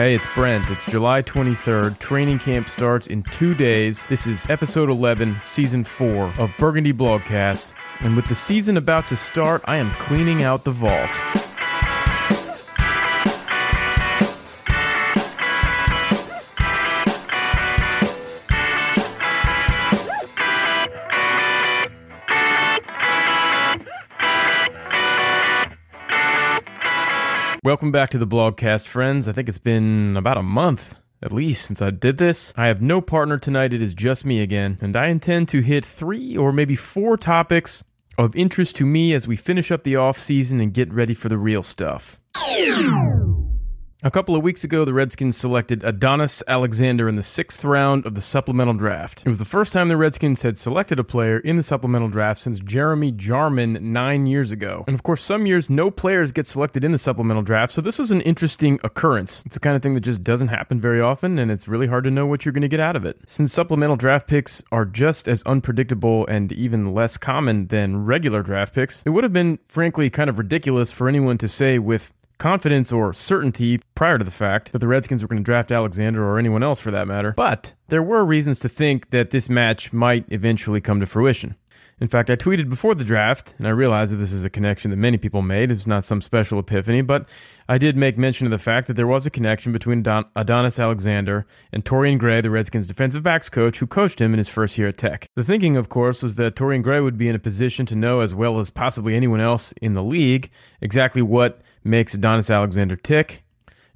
Hey, it's Brent. It's July 23rd. Training camp starts in two days. This is episode 11, season 4 of Burgundy Blogcast. And with the season about to start, I am cleaning out the vault. Welcome back to the Blogcast, friends. I think it's been about a month at least since I did this. I have no partner tonight, it is just me again, and I intend to hit three or maybe four topics of interest to me as we finish up the off season and get ready for the real stuff. A couple of weeks ago, the Redskins selected Adonis Alexander in the sixth round of the supplemental draft. It was the first time the Redskins had selected a player in the supplemental draft since Jeremy Jarmon nine years ago. And of course, some years no players get selected in the supplemental draft, so this was an interesting occurrence. It's the kind of thing that just doesn't happen very often, and it's really hard to know what you're going to get out of it. Since supplemental draft picks are just as unpredictable and even less common than regular draft picks, it would have been, frankly, kind of ridiculous for anyone to say with confidence or certainty prior to the fact that the Redskins were going to draft Alexander or anyone else for that matter, but there were reasons to think that this match might eventually come to fruition. In fact, I tweeted before the draft, and I realized that this is a connection that many people made. It's not some special epiphany, but I did make mention of the fact that there was a connection between Don- Adonis Alexander and Torian Gray, the Redskins defensive backs coach who coached him in his first year at Tech. The thinking, of course, was that Torian Gray would be in a position to know as well as possibly anyone else in the league exactly what makes Adonis Alexander tick,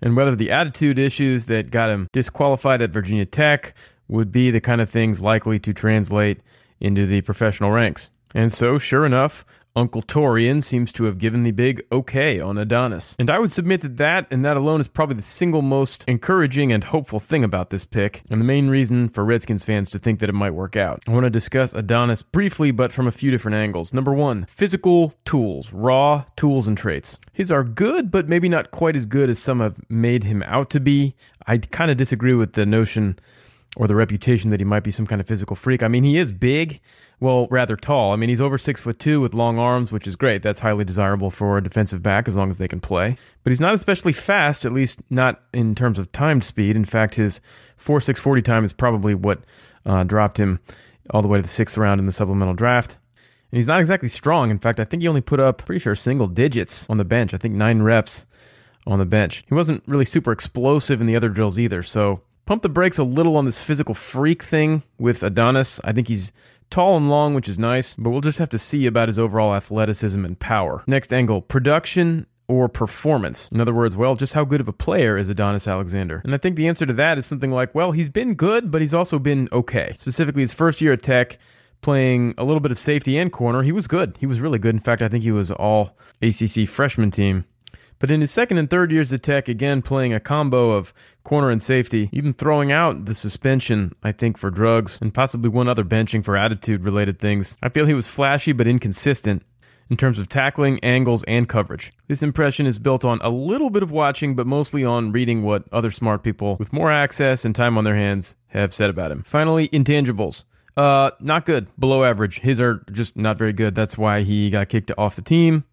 and whether the attitude issues that got him disqualified at Virginia Tech would be the kind of things likely to translate into the professional ranks. And so, sure enough, Uncle Torian seems to have given the big okay on Adonis. And I would submit that that and that alone is probably the single most encouraging and hopeful thing about this pick, and the main reason for Redskins fans to think that it might work out. I want to discuss Adonis briefly, but from a few different angles. Number one, physical tools, raw tools and traits. His are good, but maybe not quite as good as some have made him out to be. I kind of disagree with the notion or the reputation that he might be some kind of physical freak. I mean, he is big, well, rather tall. I mean, he's over six foot two with long arms, which is great. That's highly desirable for a defensive back as long as they can play. But he's not especially fast, at least not in terms of timed speed. In fact, his four six forty time is probably what uh, dropped him all the way to the sixth round in the supplemental draft. And he's not exactly strong. In fact, I think he only put up pretty sure single digits on the bench. I think nine reps on the bench. He wasn't really super explosive in the other drills either. So pump the brakes a little on this physical freak thing with Adonis. I think he's tall and long, which is nice, but we'll just have to see about his overall athleticism and power. Next angle production or performance. In other words, well, just how good of a player is Adonis Alexander? And I think the answer to that is something like, well, he's been good, but he's also been okay. Specifically, his first year at Tech, playing a little bit of safety and corner, he was good. He was really good. In fact, I think he was all ACC freshman team. But in his second and third years at Tech, again playing a combo of corner and safety, even throwing out the suspension, I think, for drugs, and possibly one other benching for attitude related things, I feel he was flashy but inconsistent in terms of tackling, angles, and coverage. This impression is built on a little bit of watching, but mostly on reading what other smart people with more access and time on their hands have said about him. Finally, intangibles. Uh, not good. Below average. His are just not very good. That's why he got kicked off the team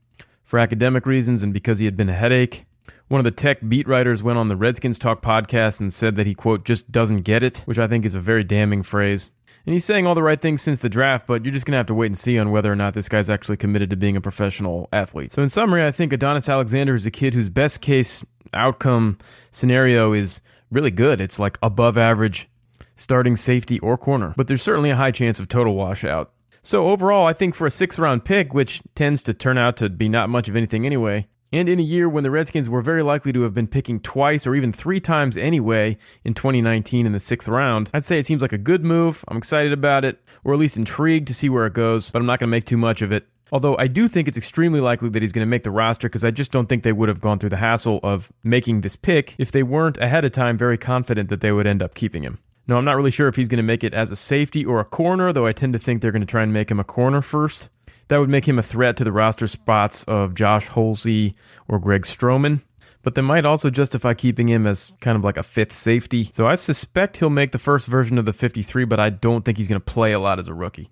for academic reasons and because he had been a headache. One of the tech beat writers went on the Redskins Talk podcast and said that he, quote, just doesn't get it, which I think is a very damning phrase. And he's saying all the right things since the draft, but you're just going to have to wait and see on whether or not this guy's actually committed to being a professional athlete. So, in summary, I think Adonis Alexander is a kid whose best case outcome scenario is really good. It's like above average starting safety or corner, but there's certainly a high chance of total washout. So overall, I think for a sixth round pick, which tends to turn out to be not much of anything anyway, and in a year when the Redskins were very likely to have been picking twice or even three times anyway in 2019 in the sixth round, I'd say it seems like a good move. I'm excited about it, or at least intrigued to see where it goes, but I'm not going to make too much of it. Although I do think it's extremely likely that he's going to make the roster because I just don't think they would have gone through the hassle of making this pick if they weren't ahead of time very confident that they would end up keeping him. I'm not really sure if he's going to make it as a safety or a corner, though I tend to think they're going to try and make him a corner first. That would make him a threat to the roster spots of Josh Holsey or Greg Stroman. But they might also justify keeping him as kind of like a fifth safety. So I suspect he'll make the first version of the 53, but I don't think he's going to play a lot as a rookie.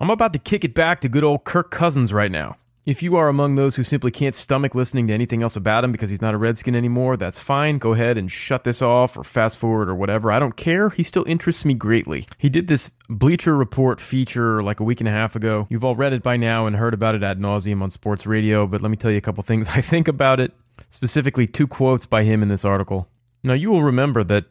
I'm about to kick it back to good old Kirk Cousins right now. If you are among those who simply can't stomach listening to anything else about him because he's not a Redskin anymore, that's fine. Go ahead and shut this off or fast forward or whatever. I don't care. He still interests me greatly. He did this Bleacher Report feature like a week and a half ago. You've all read it by now and heard about it ad nauseum on sports radio, but let me tell you a couple things I think about it. Specifically, two quotes by him in this article. Now, you will remember that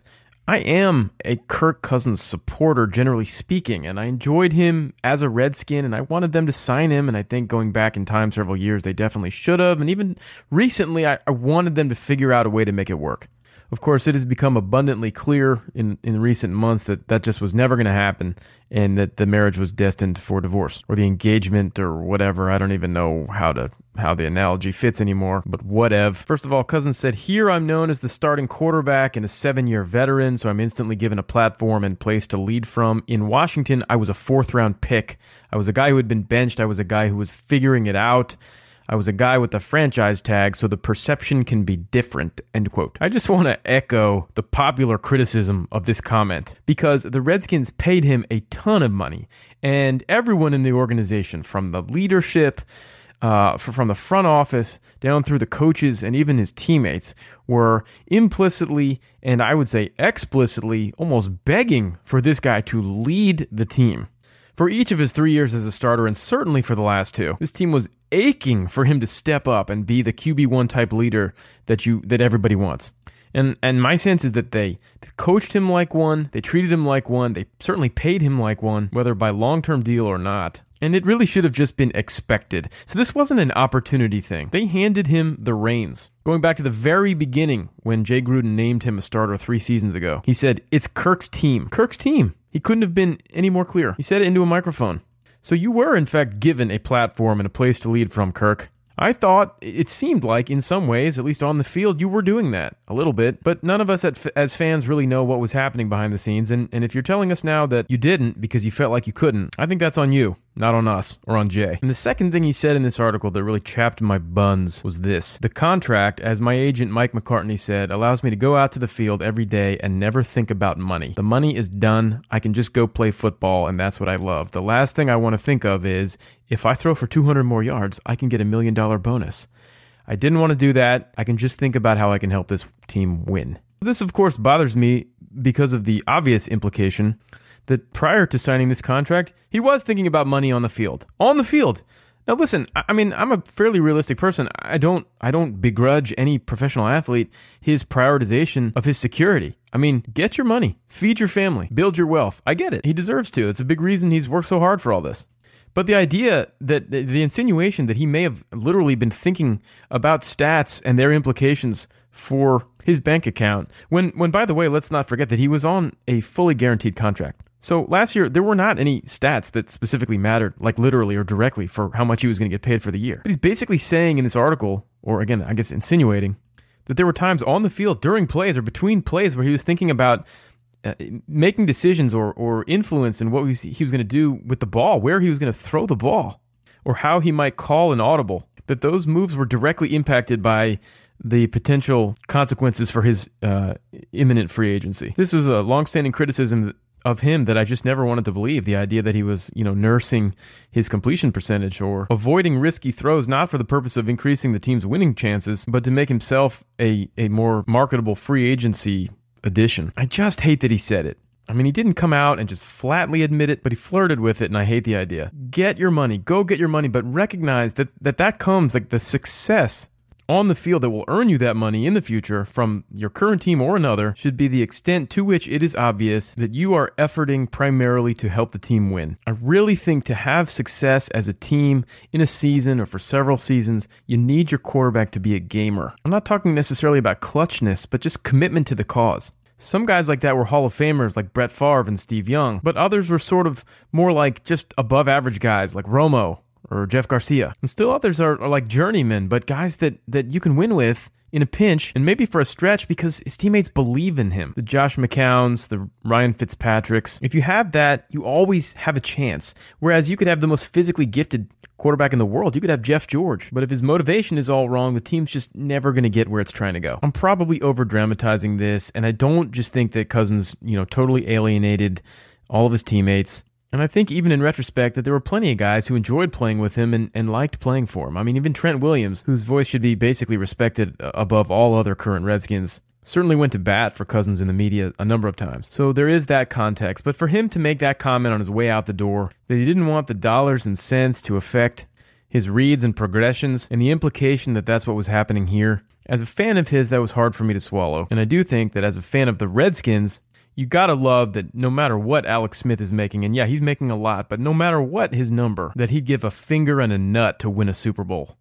I am a Kirk Cousins supporter, generally speaking, and I enjoyed him as a Redskin, and I wanted them to sign him. And I think going back in time several years, they definitely should have. And even recently, I, I wanted them to figure out a way to make it work. Of course, it has become abundantly clear in, in recent months that that just was never going to happen and that the marriage was destined for divorce or the engagement or whatever. I don't even know how to how the analogy fits anymore, but whatever. First of all, Cousins said, Here I'm known as the starting quarterback and a seven year veteran, so I'm instantly given a platform and place to lead from. In Washington, I was a fourth round pick. I was a guy who had been benched, I was a guy who was figuring it out. I was a guy with a franchise tag, so the perception can be different. End quote. I just want to echo the popular criticism of this comment because the Redskins paid him a ton of money, and everyone in the organization, from the leadership, uh, from the front office down through the coaches and even his teammates, were implicitly and I would say explicitly almost begging for this guy to lead the team. For each of his three years as a starter, and certainly for the last two, this team was aching for him to step up and be the QB one type leader that you that everybody wants. And and my sense is that they coached him like one, they treated him like one, they certainly paid him like one, whether by long term deal or not. And it really should have just been expected. So this wasn't an opportunity thing. They handed him the reins. Going back to the very beginning when Jay Gruden named him a starter three seasons ago, he said, It's Kirk's team. Kirk's team. He couldn't have been any more clear. He said it into a microphone. So you were, in fact, given a platform and a place to lead from, Kirk. I thought it seemed like, in some ways, at least on the field, you were doing that a little bit, but none of us as fans really know what was happening behind the scenes. And, and if you're telling us now that you didn't because you felt like you couldn't, I think that's on you not on us or on Jay. And the second thing he said in this article that really chapped my buns was this The contract, as my agent Mike McCartney said, allows me to go out to the field every day and never think about money. The money is done. I can just go play football, and that's what I love. The last thing I want to think of is if I throw for 200 more yards, I can get a million dollar bonus. I didn't want to do that. I can just think about how I can help this team win. This, of course, bothers me because of the obvious implication that prior to signing this contract, he was thinking about money on the field. On the field. Now listen, I mean, I'm a fairly realistic person. I don't I don't begrudge any professional athlete his prioritization of his security. I mean, get your money, feed your family, build your wealth. I get it. He deserves to. It's a big reason he's worked so hard for all this. But the idea that the insinuation that he may have literally been thinking about stats and their implications for his bank account when when by the way, let's not forget that he was on a fully guaranteed contract. So last year, there were not any stats that specifically mattered, like literally or directly, for how much he was going to get paid for the year. But he's basically saying in this article, or again, I guess insinuating, that there were times on the field during plays or between plays where he was thinking about uh, making decisions or, or influence in what he was, going to do with the ball, where he was going to throw the ball, or how he might call an audible. That those moves were directly impacted by the potential consequences for his uh, imminent free agency. This was a longstanding criticism of him that I just never wanted to believe. The idea that he was, you know, nursing his completion percentage or avoiding risky throws, not for the purpose of increasing the team's winning chances, but to make himself a, a more marketable free agency addition. I just hate that he said it. I mean, he didn't come out and just flatly admit it, but he flirted with it, and I hate the idea. Get your money, go get your money, but recognize that that, that comes like the success on the field that will earn you that money in the future from your current team or another should be the extent to which it is obvious that you are efforting primarily to help the team win. I really think to have success as a team in a season or for several seasons, you need your quarterback to be a gamer. I'm not talking necessarily about clutchness, but just commitment to the cause. Some guys like that were Hall of Famers like Brett Favre and Steve Young, but others were sort of more like just above average guys like Romo or Jeff Garcia. And still others are, are like journeymen, but guys that, that you can win with in a pinch and maybe for a stretch because his teammates believe in him. The Josh McCowns, the Ryan Fitzpatricks. If you have that, you always have a chance. Whereas you could have the most physically gifted quarterback in the world. You could have Jeff George. But if his motivation is all wrong, the team's just never going to get where it's trying to go. I'm probably over dramatizing this, and I don't just think that Cousins, you know, totally alienated all of his teammates And I think even in retrospect that there were plenty of guys who enjoyed playing with him and, and liked playing for him. I mean, even Trent Williams, whose voice should be basically respected above all other current Redskins, certainly went to bat for Cousins in the media a number of times. So there is that context. But for him to make that comment on his way out the door, that he didn't want the dollars and cents to affect his reads and progressions, and the implication that that's what was happening here, as a fan of his, that was hard for me to swallow. And I do think that as a fan of the Redskins, you gotta love that no matter what Alex Smith is making, and yeah, he's making a lot, but no matter what his number, that he'd give a finger and a nut to win a Super Bowl.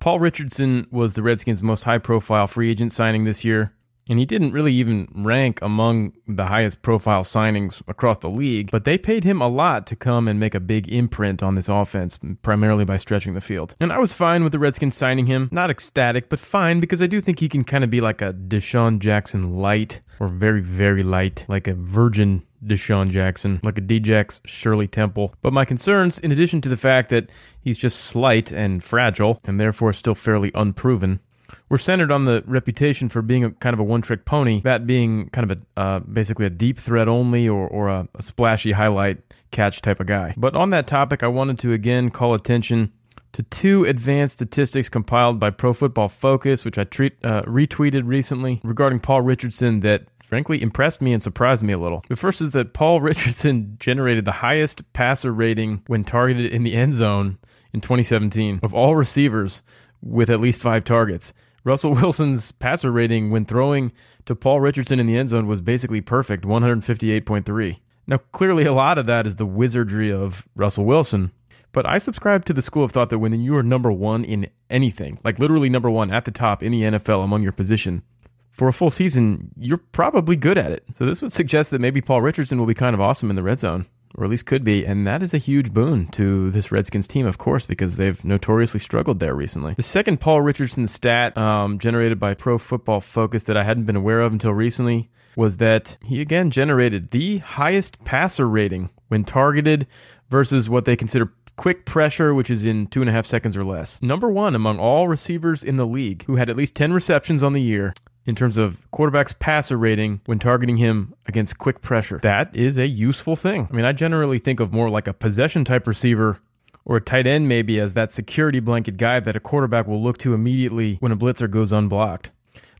Paul Richardson was the Redskins' most high profile free agent signing this year and he didn't really even rank among the highest profile signings across the league, but they paid him a lot to come and make a big imprint on this offense, primarily by stretching the field. And I was fine with the Redskins signing him. Not ecstatic, but fine because I do think he can kind of be like a DeSean Jackson light or very, very light, like a virgin DeSean Jackson, like a Djax Shirley Temple. But my concerns, in addition to the fact that he's just slight and fragile, and therefore still fairly unproven, were centered on the reputation for being a kind of a one-trick pony. That being kind of a uh, basically a deep threat only or or a, a splashy highlight catch type of guy. But on that topic, I wanted to again call attention to two advanced statistics compiled by Pro Football Focus, which I treat, uh, retweeted recently regarding Paul Richardson that frankly impressed me and surprised me a little. The first is that Paul Richardson generated the highest passer rating when targeted in the end zone in 2017 of all receivers with at least five targets. Russell Wilson's passer rating when throwing to Paul Richardson in the end zone was basically perfect 158.3. Now, clearly, a lot of that is the wizardry of Russell Wilson, but I subscribe to the school of thought that when you are number one in anything, like literally number one at the top in the NFL among your position, for a full season, you're probably good at it. So this would suggest that maybe Paul Richardson will be kind of awesome in the red zone or at least could be, and that is a huge boon to this Redskins team, of course, because they've notoriously struggled there recently. The second Paul Richardson stat um, generated by Pro Football Focus that I hadn't been aware of until recently was that he again generated the highest passer rating when targeted versus what they consider quick pressure, which is in two and a half seconds or less. Number one among all receivers in the league who had at least 10 receptions on the year in terms of quarterback's passer rating when targeting him against quick pressure. That is a useful thing. I mean, I generally think of more like a possession type receiver or a tight end maybe as that security blanket guy that a quarterback will look to immediately when a blitzer goes unblocked.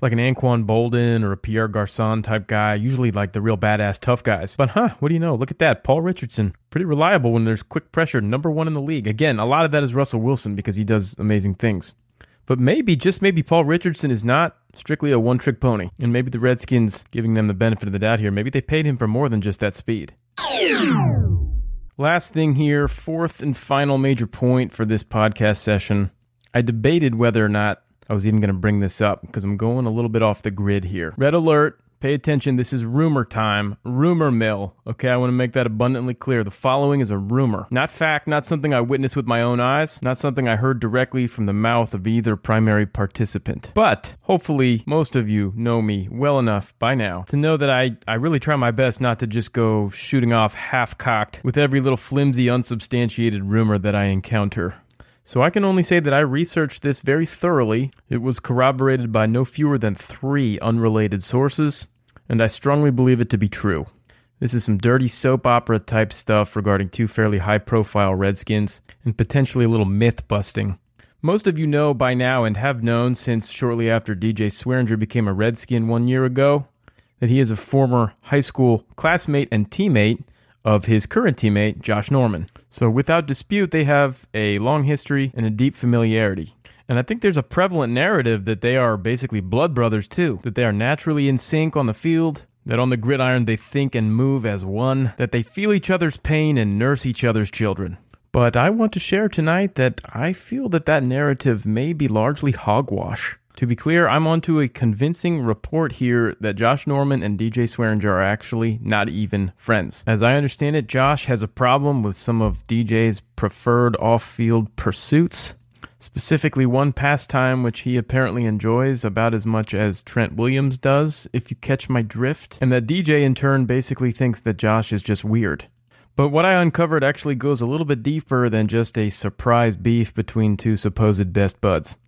Like an Anquan Boldin or a Pierre Garcon type guy, usually like the real badass tough guys. But huh, what do you know? Look at that. Paul Richardson. Pretty reliable when there's quick pressure, number one in the league. Again, a lot of that is Russell Wilson because he does amazing things. But maybe, just maybe, Paul Richardson is not strictly a one trick pony. And maybe the Redskins, giving them the benefit of the doubt here, maybe they paid him for more than just that speed. Last thing here, fourth and final major point for this podcast session. I debated whether or not I was even going to bring this up because I'm going a little bit off the grid here. Red alert Pay attention, this is rumor time, rumor mill. Okay, I want to make that abundantly clear. The following is a rumor, not fact, not something I witnessed with my own eyes, not something I heard directly from the mouth of either primary participant. But hopefully, most of you know me well enough by now to know that I, I really try my best not to just go shooting off half cocked with every little flimsy, unsubstantiated rumor that I encounter. So I can only say that I researched this very thoroughly. It was corroborated by no fewer than three unrelated sources, and I strongly believe it to be true. This is some dirty soap opera type stuff regarding two fairly high profile Redskins and potentially a little myth busting. Most of you know by now and have known since shortly after DJ Swearinger became a Redskin one year ago that he is a former high school classmate and teammate of his current teammate, Josh Norman. So, without dispute, they have a long history and a deep familiarity. And I think there's a prevalent narrative that they are basically blood brothers too, that they are naturally in sync on the field, that on the gridiron they think and move as one, that they feel each other's pain and nurse each other's children. But I want to share tonight that I feel that that narrative may be largely hogwash. To be clear, I'm onto a convincing report here that Josh Norman and DJ Swearinger are actually not even friends. As I understand it, Josh has a problem with some of DJ's preferred off field pursuits, specifically one pastime which he apparently enjoys about as much as Trent Williams does, if you catch my drift, and that DJ in turn basically thinks that Josh is just weird. But what I uncovered actually goes a little bit deeper than just a surprise beef between two supposed best buds.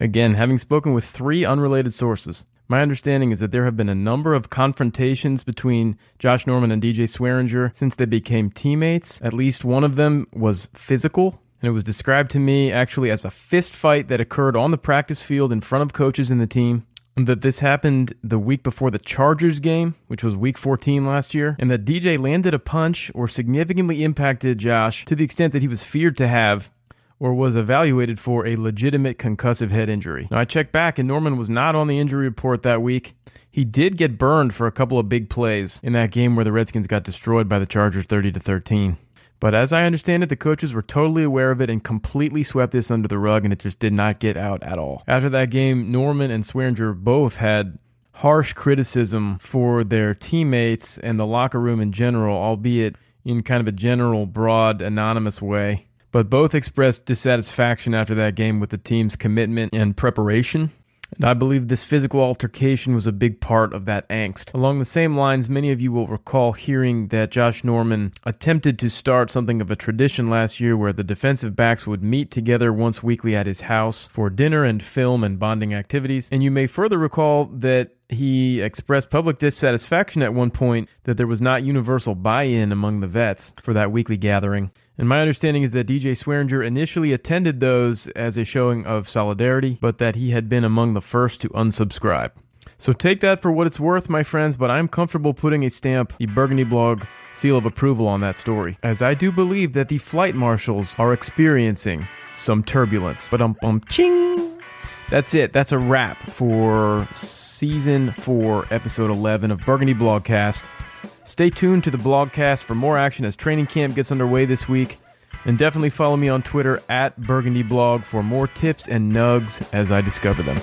Again, having spoken with three unrelated sources, My understanding is that there have been a number of confrontations between Josh Norman and DJ Swearinger since they became teammates. At least one of them was physical, and it was described to me actually as a fist fight that occurred on the practice field in front of coaches in the team. That this happened the week before the Chargers game, which was week 14 last year, and that DJ landed a punch or significantly impacted Josh to the extent that he was feared to have or was evaluated for a legitimate concussive head injury. Now, I checked back, and Norman was not on the injury report that week. He did get burned for a couple of big plays in that game where the Redskins got destroyed by the Chargers 30 to 13. But as I understand it, the coaches were totally aware of it and completely swept this under the rug, and it just did not get out at all. After that game, Norman and Swearinger both had harsh criticism for their teammates and the locker room in general, albeit in kind of a general, broad, anonymous way but both expressed dissatisfaction after that game with the team's commitment and preparation. And I believe this physical altercation was a big part of that angst. Along the same lines, many of you will recall hearing that Josh Norman attempted to start something of a tradition last year where the defensive backs would meet together once weekly at his house for dinner and film and bonding activities. And you may further recall that he expressed public dissatisfaction at one point that there was not universal buy in among the vets for that weekly gathering. And my understanding is that DJ Swearinger initially attended those as a showing of solidarity, but that he had been among the first to unsubscribe. So take that for what it's worth, my friends, but I'm comfortable putting a stamp, the Burgundy blog seal of approval on that story, as I do believe that the flight marshals are experiencing some turbulence. But um bum ching. That's it. That's a wrap for season 4, episode 11 of Burgundy Blogcast. Stay tuned to the blogcast for more action as training camp gets underway this week. And definitely follow me on Twitter at Burgundy Blog for more tips and nugs as I discover them.